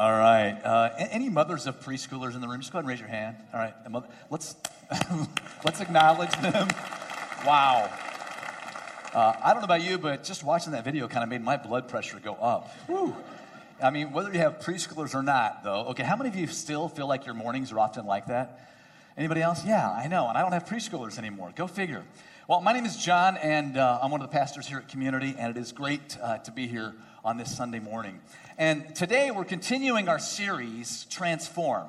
All right. Uh, any mothers of preschoolers in the room? Just go ahead and raise your hand. All right. Let's let's acknowledge them. Wow. Uh, I don't know about you, but just watching that video kind of made my blood pressure go up. Whew. I mean, whether you have preschoolers or not, though. Okay, how many of you still feel like your mornings are often like that? Anybody else? Yeah, I know. And I don't have preschoolers anymore. Go figure. Well, my name is John, and uh, I'm one of the pastors here at Community, and it is great uh, to be here on this Sunday morning. And today we're continuing our series, Transform,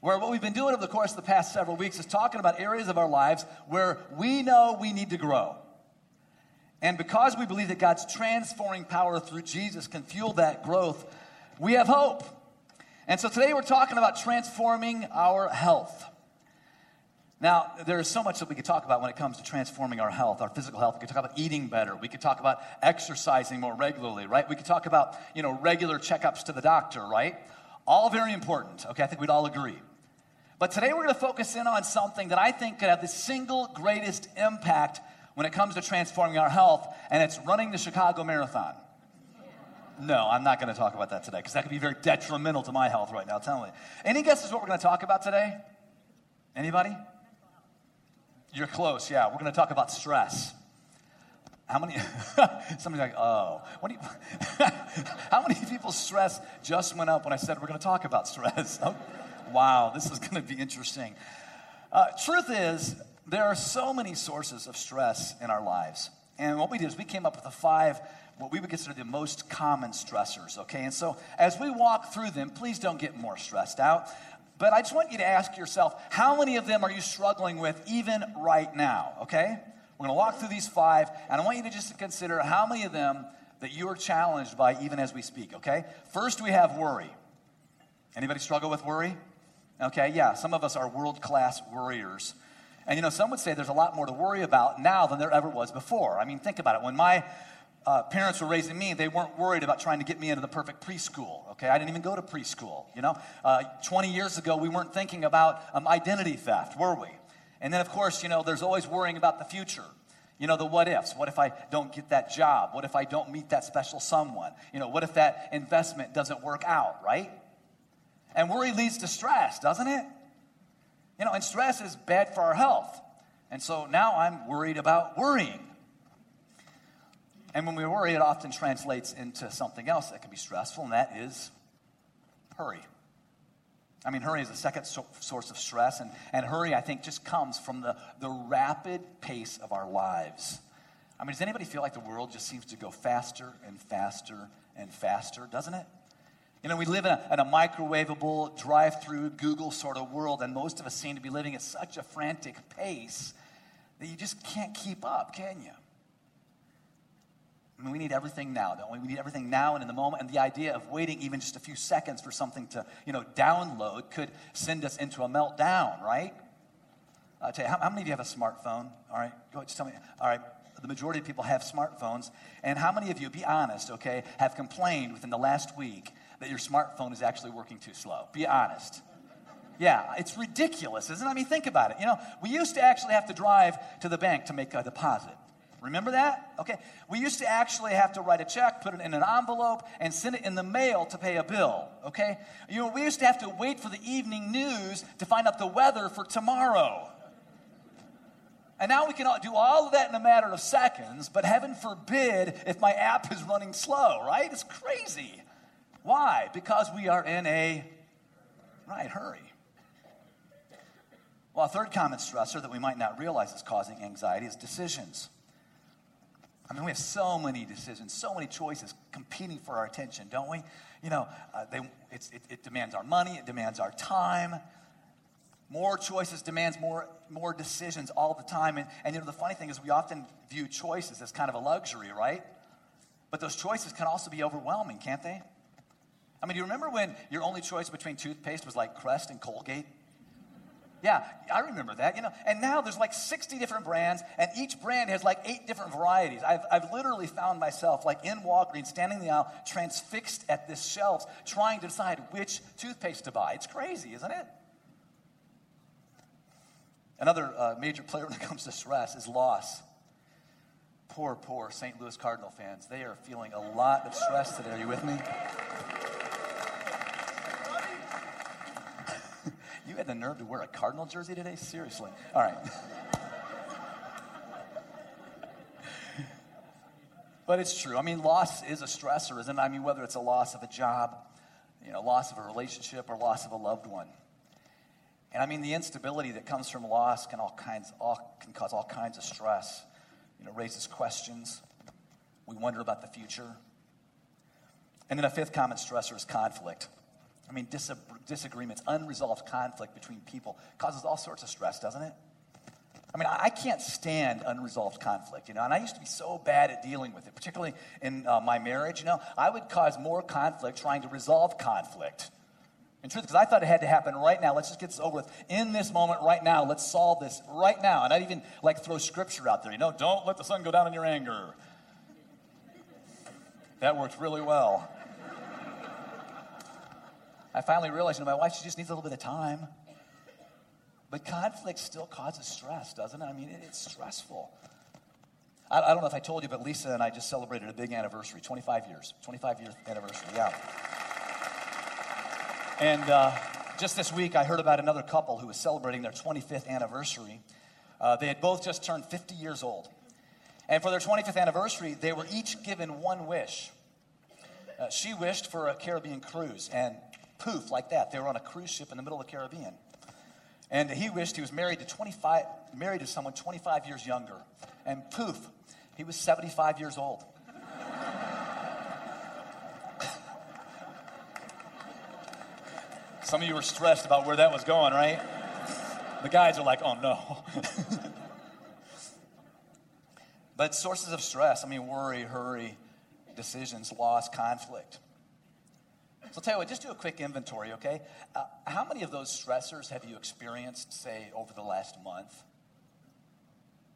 where what we've been doing over the course of the past several weeks is talking about areas of our lives where we know we need to grow. And because we believe that God's transforming power through Jesus can fuel that growth, we have hope. And so today we're talking about transforming our health. Now, there is so much that we could talk about when it comes to transforming our health, our physical health. We could talk about eating better. We could talk about exercising more regularly, right? We could talk about, you know, regular checkups to the doctor, right? All very important. Okay, I think we'd all agree. But today we're going to focus in on something that I think could have the single greatest impact when it comes to transforming our health, and it's running the Chicago Marathon. No, I'm not going to talk about that today because that could be very detrimental to my health right now, tell me. Any guesses what we're going to talk about today? Anybody? You're close, yeah. We're going to talk about stress. How many? Somebody's like, oh. You, how many people's stress just went up when I said we're going to talk about stress? Wow, this is going to be interesting. Uh, truth is, there are so many sources of stress in our lives. And what we did is we came up with the five, what we would consider the most common stressors, okay? And so as we walk through them, please don't get more stressed out. But I just want you to ask yourself, how many of them are you struggling with even right now? Okay? We're to walk through these five, and I want you to just consider how many of them that you are challenged by even as we speak, okay? First, we have worry. Anybody struggle with worry? Okay, yeah, some of us are world class worriers. And you know, some would say there's a lot more to worry about now than there ever was before. I mean, think about it. When my uh, parents were raising me, they weren't worried about trying to get me into the perfect preschool. Okay, I didn't even go to preschool. You know, uh, 20 years ago, we weren't thinking about um, identity theft, were we? And then, of course, you know, there's always worrying about the future. You know, the what ifs. What if I don't get that job? What if I don't meet that special someone? You know, what if that investment doesn't work out, right? And worry leads to stress, doesn't it? You know, and stress is bad for our health. And so now I'm worried about worrying. And when we worry, it often translates into something else that can be stressful, and that is hurry. I mean, hurry is the second so- source of stress, and, and hurry, I think, just comes from the, the rapid pace of our lives. I mean, does anybody feel like the world just seems to go faster and faster and faster, doesn't it? You know, we live in a, in a microwavable, drive through Google sort of world, and most of us seem to be living at such a frantic pace that you just can't keep up, can you? I mean, we need everything now, don't we? We need everything now and in the moment. And the idea of waiting even just a few seconds for something to, you know, download could send us into a meltdown, right? I tell you, how, how, many of you have a smartphone? All right, go ahead, just tell me. All right, the majority of people have smartphones. And how many of you, be honest, okay, have complained within the last week that your smartphone is actually working too slow? Be honest. Yeah, it's ridiculous, isn't it? I mean, think about it. You know, we used to actually have to drive to the bank to make a deposit. Remember that? Okay. We used to actually have to write a check, put it in an envelope, and send it in the mail to pay a bill. Okay. You know, we used to have to wait for the evening news to find out the weather for tomorrow. And now we can do all of that in a matter of seconds, but heaven forbid if my app is running slow, right? It's crazy. Why? Because we are in a right hurry. Well, a third common stressor that we might not realize is causing anxiety is decisions. I mean, we have so many decisions, so many choices competing for our attention, don't we? You know, uh, they, it, it demands our money, it demands our time. More choices demands more, more decisions all the time. And, and, you know, the funny thing is, we often view choices as kind of a luxury, right? But those choices can also be overwhelming, can't they? I mean, do you remember when your only choice between toothpaste was like Crest and Colgate? Yeah, I remember that, you know. And now there's like 60 different brands, and each brand has like eight different varieties. I've, I've literally found myself like in Walgreens, standing in the aisle, transfixed at this shelves, trying to decide which toothpaste to buy. It's crazy, isn't it? Another uh, major player when it comes to stress is loss. Poor, poor St. Louis Cardinal fans. They are feeling a lot of stress today. Are you with me? You had the nerve to wear a Cardinal jersey today? Seriously. All right. but it's true. I mean, loss is a stressor, isn't it? I mean, whether it's a loss of a job, you know, loss of a relationship, or loss of a loved one. And I mean, the instability that comes from loss can all kinds, all, can cause all kinds of stress. You know, raises questions. We wonder about the future. And then a fifth common stressor is conflict. I mean, dis- disagreements, unresolved conflict between people causes all sorts of stress, doesn't it? I mean, I can't stand unresolved conflict, you know, and I used to be so bad at dealing with it, particularly in uh, my marriage, you know. I would cause more conflict trying to resolve conflict. In truth, because I thought it had to happen right now. Let's just get this over with. In this moment, right now, let's solve this right now. And I'd even like throw scripture out there, you know, don't let the sun go down in your anger. That worked really well. I finally realized, you know, my wife, she just needs a little bit of time. But conflict still causes stress, doesn't it? I mean, it, it's stressful. I, I, don't know if I told you, but Lisa and I just celebrated a big anniversary 25 years. 25 year anniversary, yeah. And uh, just this week, I heard about another couple who was celebrating their 25th anniversary. Uh, they had both just turned 50 years old. And for their 25th anniversary, they were each given one wish. Uh, she wished for a Caribbean cruise, and poof, like that. They were on a cruise ship in the middle of the Caribbean. And he wished he was married to 25, married to someone 25 years younger. And poof, he was 75 years old. Some of you were stressed about where that was going, right? The guys are like, oh no. but sources of stress, I mean, worry, hurry, decisions, loss, conflict. So I'll tell you what, just do a quick inventory, okay? Uh, how many of those stressors have you experienced, say, over the last month?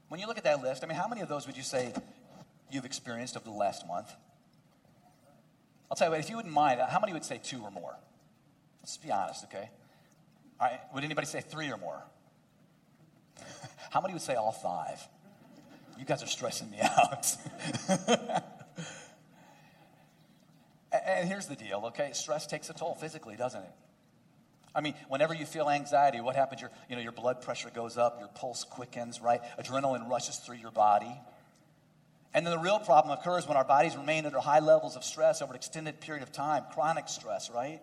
When you look at that list, I mean, how many of those would you say you've experienced over the last month? I'll tell you what, if you wouldn't mind, uh, how many would say two or more? Let's be honest, okay? All right, would anybody say three or more? how many would say all five? You guys are stressing me out. And here's the deal, okay? Stress takes a toll physically, doesn't it? I mean, whenever you feel anxiety, what happens? Your, you know, your blood pressure goes up, your pulse quickens, right? Adrenaline rushes through your body. And then the real problem occurs when our bodies remain under high levels of stress over an extended period of time, chronic stress, right?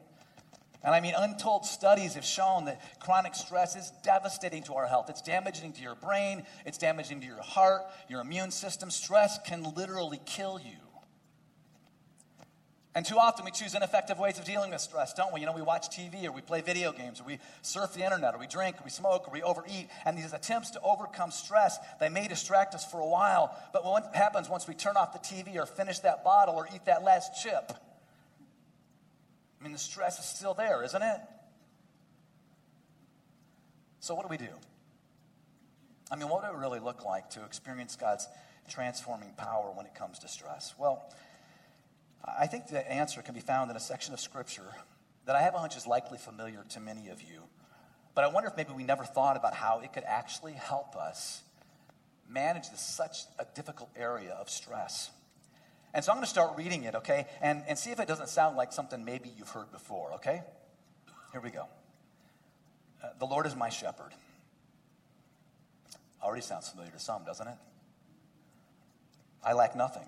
And I mean, untold studies have shown that chronic stress is devastating to our health. It's damaging to your brain, it's damaging to your heart, your immune system. Stress can literally kill you. And too often we choose ineffective ways of dealing with stress, don't we? You know, we watch TV or we play video games or we surf the internet or we drink or we smoke or we overeat. And these attempts to overcome stress, they may distract us for a while. But what happens once we turn off the TV or finish that bottle or eat that last chip? I mean, the stress is still there, isn't it? So, what do we do? I mean, what would it really look like to experience God's transforming power when it comes to stress? Well, I think the answer can be found in a section of Scripture that I have a hunch is likely familiar to many of you. But I wonder if maybe we never thought about how it could actually help us manage this such a difficult area of stress. And so I'm going to start reading it, okay? And, and see if it doesn't sound like something maybe you've heard before, okay? Here we go. Uh, the Lord is my shepherd. Already sounds familiar to some, doesn't it? I lack nothing.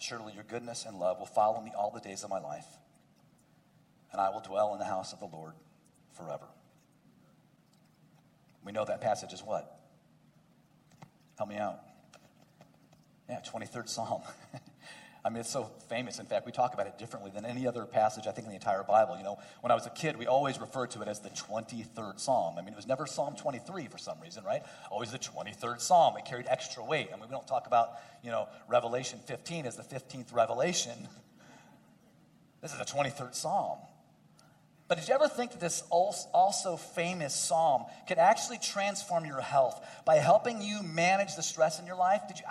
Surely your goodness and love will follow me all the days of my life, and I will dwell in the house of the Lord forever. We know that passage is what? Help me out. Yeah, 23rd Psalm. I mean, it's so famous. In fact, we talk about it differently than any other passage, I think, in the entire Bible. You know, when I was a kid, we always referred to it as the 23rd Psalm. I mean, it was never Psalm 23 for some reason, right? Always the 23rd Psalm. It carried extra weight. I mean, we don't talk about, you know, Revelation 15 as the 15th revelation. This is the 23rd Psalm. But did you ever think that this also famous psalm could actually transform your health by helping you manage the stress in your life? Did you?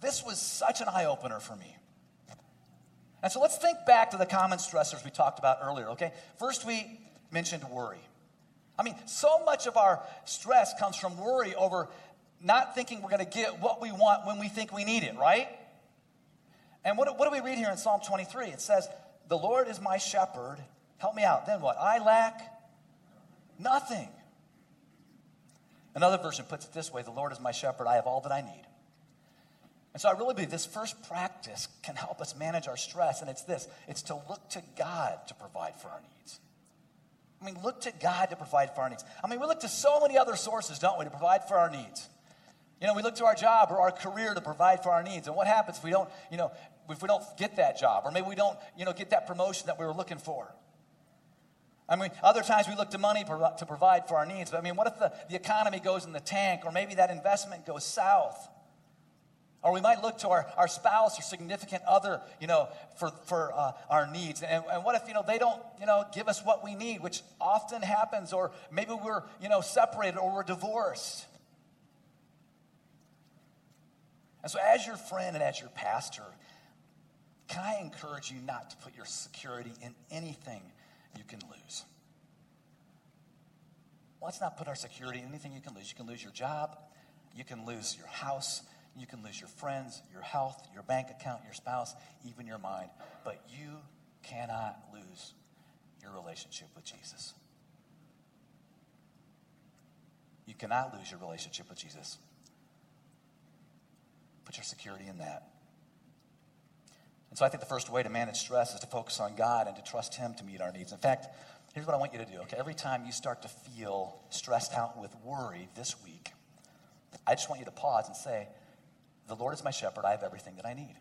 This was such an eye opener for me. And so let's think back to the common stressors we talked about earlier, okay? First, we mentioned worry. I mean, so much of our stress comes from worry over not thinking we're going to get what we want when we think we need it, right? And what, what do we read here in Psalm 23? It says, The Lord is my shepherd. Help me out. Then what? I lack nothing. Another version puts it this way The Lord is my shepherd. I have all that I need. And so I really believe this first practice can help us manage our stress, and it's this it's to look to God to provide for our needs. I mean, look to God to provide for our needs. I mean, we look to so many other sources, don't we, to provide for our needs. You know, we look to our job or our career to provide for our needs. And what happens if we don't, you know, if we don't get that job, or maybe we don't, you know, get that promotion that we were looking for? I mean, other times we look to money to provide for our needs. But I mean, what if the, the economy goes in the tank, or maybe that investment goes south? Or we might look to our, our spouse or significant other, you know, for, for uh, our needs. And, and what if, you know, they don't, you know, give us what we need, which often happens, or maybe we're, you know, separated or we're divorced. And so as your friend and as your pastor, can I encourage you not to put your security in anything you can lose? Let's not put our security in anything you can lose. You can lose your job, you can lose your house, you can lose your friends, your health, your bank account, your spouse, even your mind. But you cannot lose your relationship with Jesus. You cannot lose your relationship with Jesus. Put your security in that. And so I think the first way to manage stress is to focus on God and to trust Him to meet our needs. In fact, here's what I want you to do, okay? Every time you start to feel stressed out with worry this week, I just want you to pause and say, the Lord is my shepherd. I have everything that I need.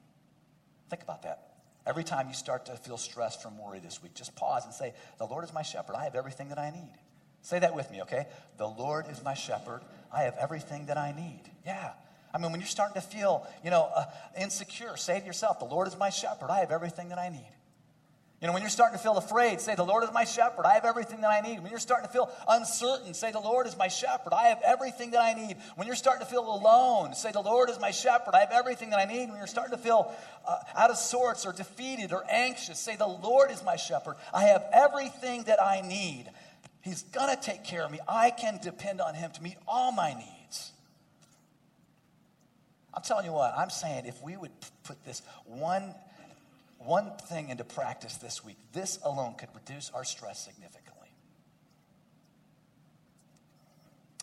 Think about that. Every time you start to feel stressed from worry this week, just pause and say, The Lord is my shepherd. I have everything that I need. Say that with me, okay? The Lord is my shepherd. I have everything that I need. Yeah. I mean, when you're starting to feel, you know, uh, insecure, say to yourself, The Lord is my shepherd. I have everything that I need. You know, when you're starting to feel afraid, say, The Lord is my shepherd. I have everything that I need. When you're starting to feel uncertain, say, The Lord is my shepherd. I have everything that I need. When you're starting to feel alone, say, The Lord is my shepherd. I have everything that I need. When you're starting to feel uh, out of sorts or defeated or anxious, say, The Lord is my shepherd. I have everything that I need. He's going to take care of me. I can depend on Him to meet all my needs. I'm telling you what, I'm saying if we would put this one one thing into practice this week, this alone could reduce our stress significantly.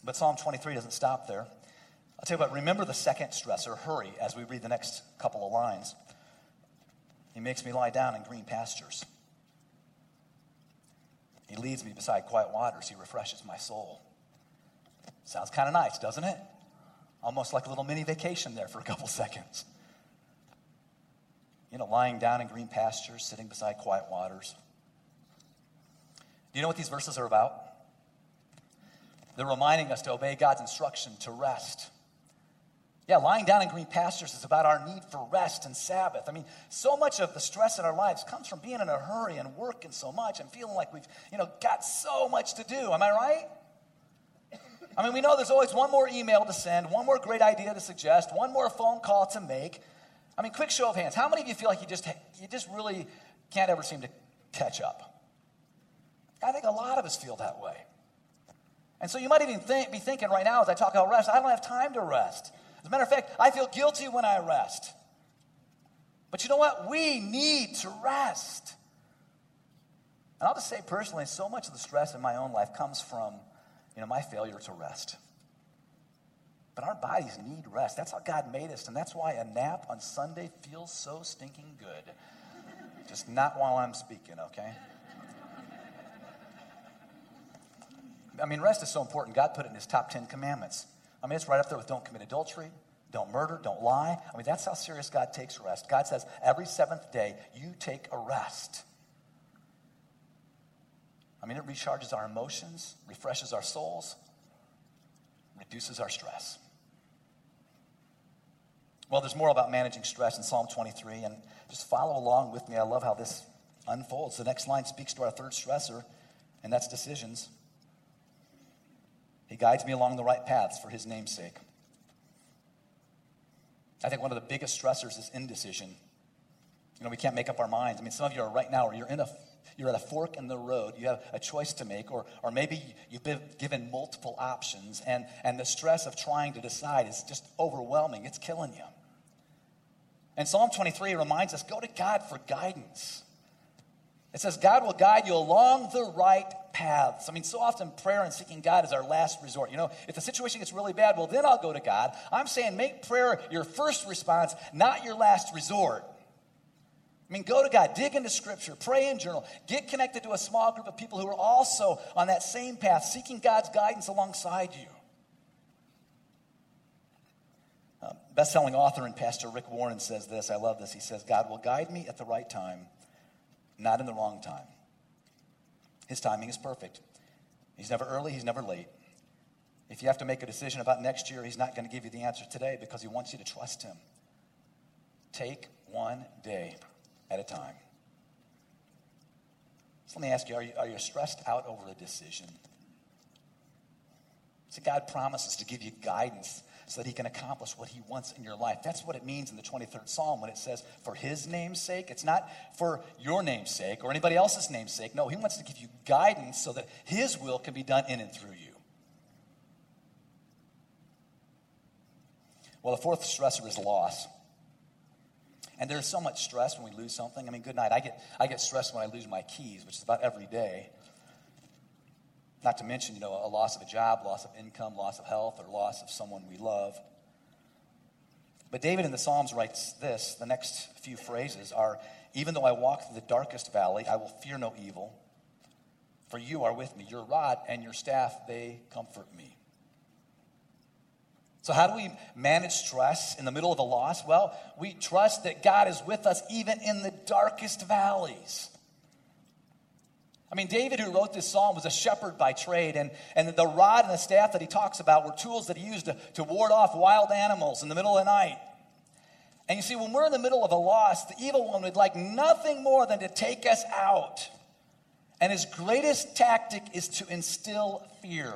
But Psalm 23 doesn't stop there. I'll tell you what, remember the second stressor, hurry, as we read the next couple of lines. He makes me lie down in green pastures. He leads me beside quiet waters. He refreshes my soul. Sounds kind of nice, doesn't it? Almost like a little mini vacation there for a couple seconds you know, lying down in green pastures, sitting beside quiet waters. Do you know what these verses are about? They're reminding us to obey God's instruction to rest. Yeah, lying down in green pastures is about our need for rest and Sabbath. I mean, so much of the stress in our lives comes from being in a hurry and working so much and feeling like we've, you know, got so much to do. Am I right? I mean, we know there's always one more email to send, one more great idea to suggest, one more phone call to make. I mean, quick show of hands. How many of you feel like you just, you just really can't ever seem to catch up? I think a lot of us feel that way. And so you might even think, be thinking right now as I talk about rest, I don't have time to rest. As a matter of fact, I feel guilty when I rest. But you know what? We need to rest. And I'll just say personally, so much of the stress in my own life comes from, you know, my failure to rest. But our bodies need rest. That's how God made us. And that's why a nap on Sunday feels so stinking good. Just not while I'm speaking, okay? I mean, rest is so important. God put it in his top 10 commandments. I mean, it's right up there with don't commit adultery, don't murder, don't lie. I mean, that's how serious God takes rest. God says every seventh day, you take a rest. I mean, it recharges our emotions, refreshes our souls, reduces our stress. Well, there's more about managing stress in Psalm 23, and just follow along with me. I love how this unfolds. The next line speaks to our third stressor and that's decisions. He guides me along the right paths for his name's sake. I think one of the biggest stressors is indecision. You know, we can't make up our minds. I mean, some of you are right now, or you're in a you're at a fork in the road. You have a choice to make, or, or maybe you've been given multiple options, and, and the stress of trying to decide is just overwhelming. It's killing you. And Psalm 23 reminds us go to God for guidance. It says, God will guide you along the right paths. I mean, so often prayer and seeking God is our last resort. You know, if the situation gets really bad, well, then I'll go to God. I'm saying make prayer your first response, not your last resort. I mean, go to God, dig into Scripture, pray and journal, get connected to a small group of people who are also on that same path, seeking God's guidance alongside you. Um, best-selling author and pastor Rick Warren says this. I love this. He says, "God will guide me at the right time, not in the wrong time. His timing is perfect. He's never early. He's never late. If you have to make a decision about next year, He's not going to give you the answer today because He wants you to trust Him. Take one day at a time. So let me ask you are, you are you stressed out over a decision? See, God promises to give you guidance so that he can accomplish what he wants in your life. That's what it means in the 23rd Psalm when it says, for his name's sake. It's not for your name's sake or anybody else's name's sake. No, he wants to give you guidance so that his will can be done in and through you. Well, the fourth stressor is loss. And there's so much stress when we lose something. I mean, good night. I get, I get stressed when I lose my keys, which is about every day. Not to mention, you know, a loss of a job, loss of income, loss of health, or loss of someone we love. But David in the Psalms writes this the next few phrases are Even though I walk through the darkest valley, I will fear no evil, for you are with me. Your rod and your staff, they comfort me. So, how do we manage stress in the middle of a loss? Well, we trust that God is with us even in the darkest valleys. I mean, David, who wrote this psalm, was a shepherd by trade, and, and the rod and the staff that he talks about were tools that he used to, to ward off wild animals in the middle of the night. And you see, when we're in the middle of a loss, the evil one would like nothing more than to take us out. And his greatest tactic is to instill fear.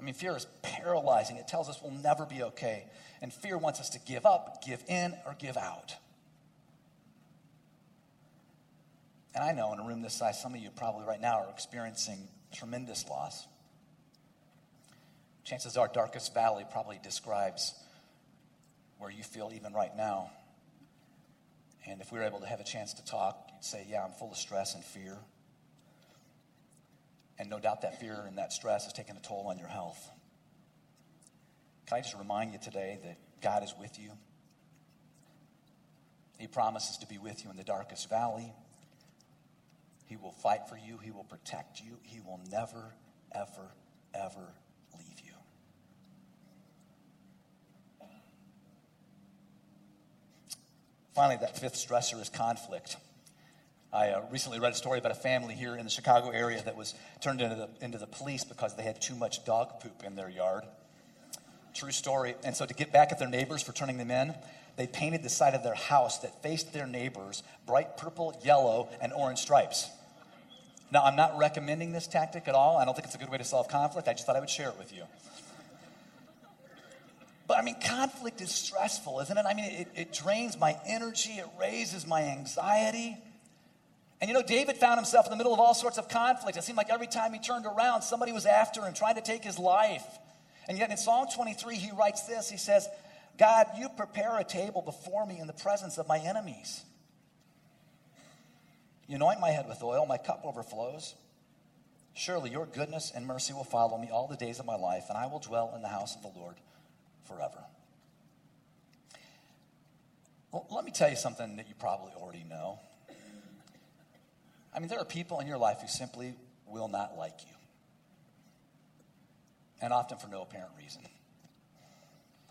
I mean, fear is paralyzing. It tells us we'll never be okay. And fear wants us to give up, give in, or give out. And I know in a room this size, some of you probably right now are experiencing tremendous loss. Chances are, Darkest Valley probably describes where you feel even right now. And if we were able to have a chance to talk, you'd say, Yeah, I'm full of stress and fear. And no doubt that fear and that stress is taking a toll on your health. Can I just remind you today that God is with you? He promises to be with you in the darkest valley. He will fight for you. He will protect you. He will never, ever, ever leave you. Finally, that fifth stressor is conflict. I uh, recently read a story about a family here in the Chicago area that was turned into the, into the police because they had too much dog poop in their yard. True story. And so, to get back at their neighbors for turning them in, they painted the side of their house that faced their neighbors bright purple, yellow, and orange stripes. Now, I'm not recommending this tactic at all. I don't think it's a good way to solve conflict. I just thought I would share it with you. But I mean, conflict is stressful, isn't it? I mean, it, it drains my energy, it raises my anxiety. And you know, David found himself in the middle of all sorts of conflict. It seemed like every time he turned around, somebody was after him, trying to take his life. And yet in Psalm 23, he writes this He says, God, you prepare a table before me in the presence of my enemies. You anoint my head with oil, my cup overflows. Surely your goodness and mercy will follow me all the days of my life, and I will dwell in the house of the Lord forever. Well, let me tell you something that you probably already know. I mean, there are people in your life who simply will not like you, and often for no apparent reason.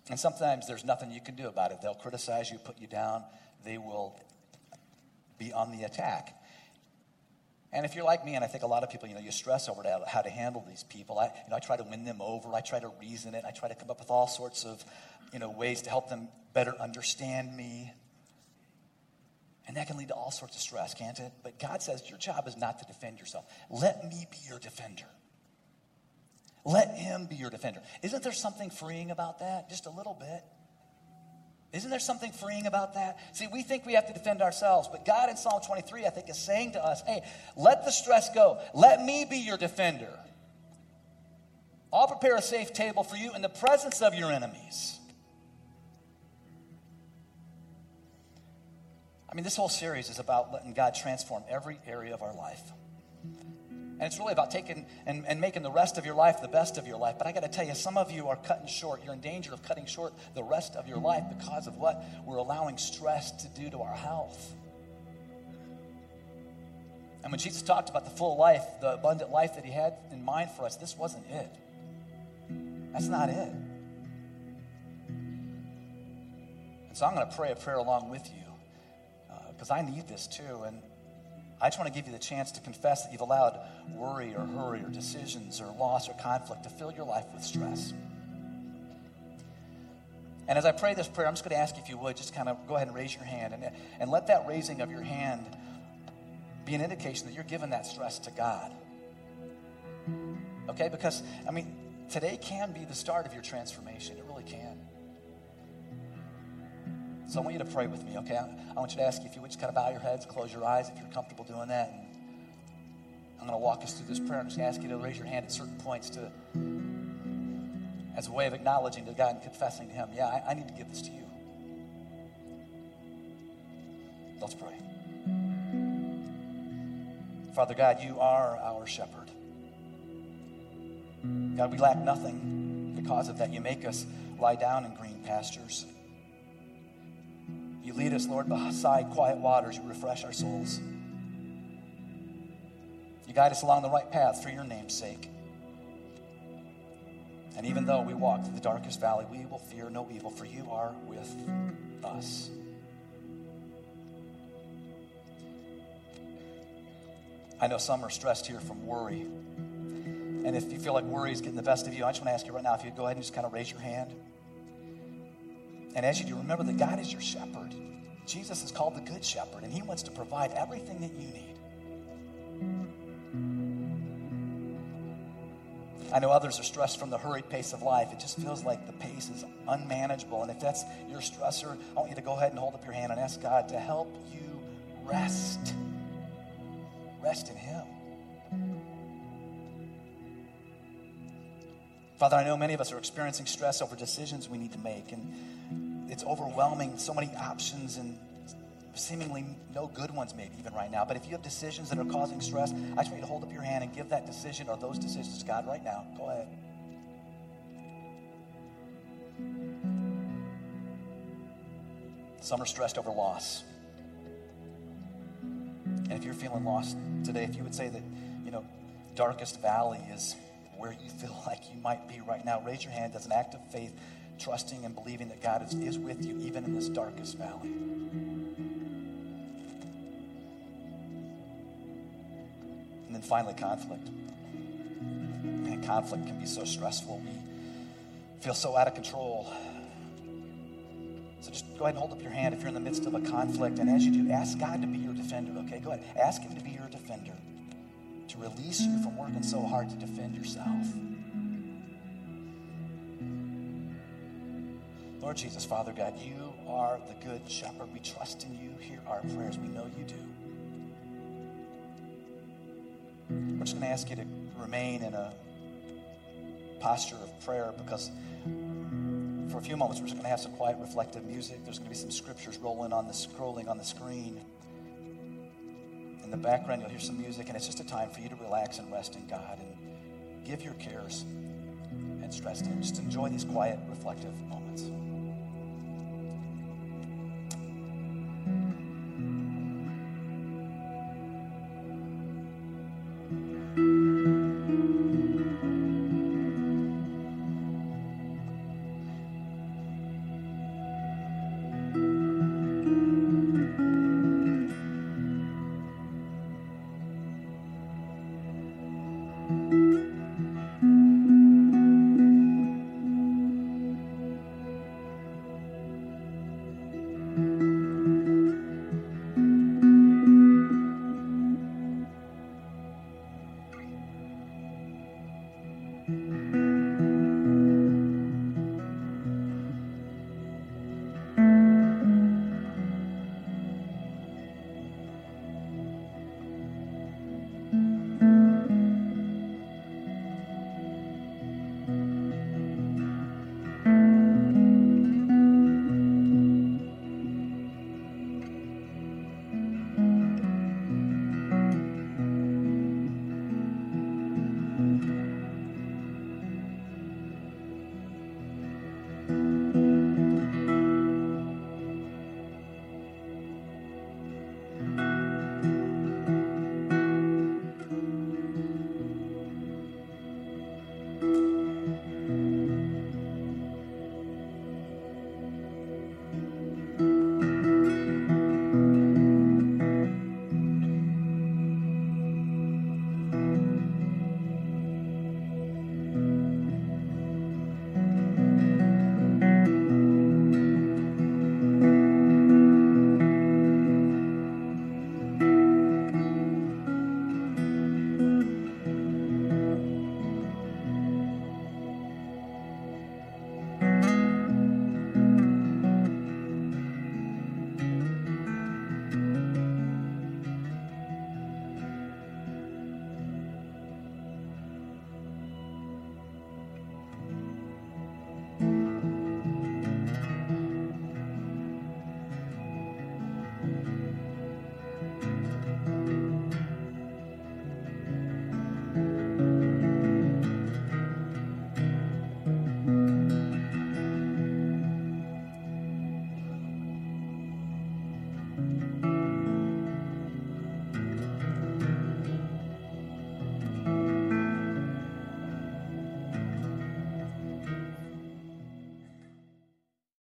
And sometimes there's nothing you can do about it. They'll criticize you, put you down, they will be on the attack. And if you're like me, and I think a lot of people, you know, you stress over how to handle these people. I, you know, I try to win them over. I try to reason it. I try to come up with all sorts of, you know, ways to help them better understand me. And that can lead to all sorts of stress, can't it? But God says your job is not to defend yourself. Let me be your defender. Let him be your defender. Isn't there something freeing about that? Just a little bit. Isn't there something freeing about that? See, we think we have to defend ourselves, but God in Psalm 23, I think, is saying to us, hey, let the stress go. Let me be your defender. I'll prepare a safe table for you in the presence of your enemies. I mean, this whole series is about letting God transform every area of our life. And it's really about taking and, and making the rest of your life the best of your life. But I got to tell you, some of you are cutting short. You're in danger of cutting short the rest of your life because of what we're allowing stress to do to our health. And when Jesus talked about the full life, the abundant life that he had in mind for us, this wasn't it. That's not it. And so I'm going to pray a prayer along with you because uh, I need this too. And I just want to give you the chance to confess that you've allowed worry or hurry or decisions or loss or conflict to fill your life with stress. And as I pray this prayer, I'm just going to ask you if you would just kind of go ahead and raise your hand and, and let that raising of your hand be an indication that you're giving that stress to God. Okay? Because, I mean, today can be the start of your transformation. It really can. So I want you to pray with me, okay? I want you to ask you if you would just kind of bow your heads, close your eyes if you're comfortable doing that. And I'm going to walk us through this prayer. I'm just going to ask you to raise your hand at certain points to, as a way of acknowledging to God and confessing to Him, yeah, I, I need to give this to you. Let's pray. Father God, you are our shepherd. God, we lack nothing because of that. You make us lie down in green pastures. You lead us, Lord, beside quiet waters. You refresh our souls. You guide us along the right path for your name's sake. And even though we walk through the darkest valley, we will fear no evil, for you are with us. I know some are stressed here from worry. And if you feel like worry is getting the best of you, I just want to ask you right now if you'd go ahead and just kind of raise your hand. And as you do, remember that God is your shepherd. Jesus is called the Good Shepherd, and He wants to provide everything that you need. I know others are stressed from the hurried pace of life. It just feels like the pace is unmanageable. And if that's your stressor, I want you to go ahead and hold up your hand and ask God to help you rest. Rest in Him. Father, I know many of us are experiencing stress over decisions we need to make. And it's overwhelming, so many options and seemingly no good ones maybe even right now. But if you have decisions that are causing stress, I just want you to hold up your hand and give that decision or those decisions to God right now. Go ahead. Some are stressed over loss. And if you're feeling lost today, if you would say that, you know, darkest valley is where you feel like you might be right now, raise your hand as an act of faith trusting and believing that God is, is with you even in this darkest valley. And then finally, conflict. Man, conflict can be so stressful. We feel so out of control. So just go ahead and hold up your hand if you're in the midst of a conflict. And as you do, ask God to be your defender, okay? Go ahead. Ask Him to be release you from working so hard to defend yourself. Lord Jesus, Father God, you are the good shepherd. We trust in you. Hear our prayers. We know you do. We're just going to ask you to remain in a posture of prayer because for a few moments we're just going to have some quiet reflective music. There's going to be some scriptures rolling on the scrolling on the screen. In the background, you'll hear some music, and it's just a time for you to relax and rest in God and give your cares and stress to Him. Just enjoy these quiet, reflective moments.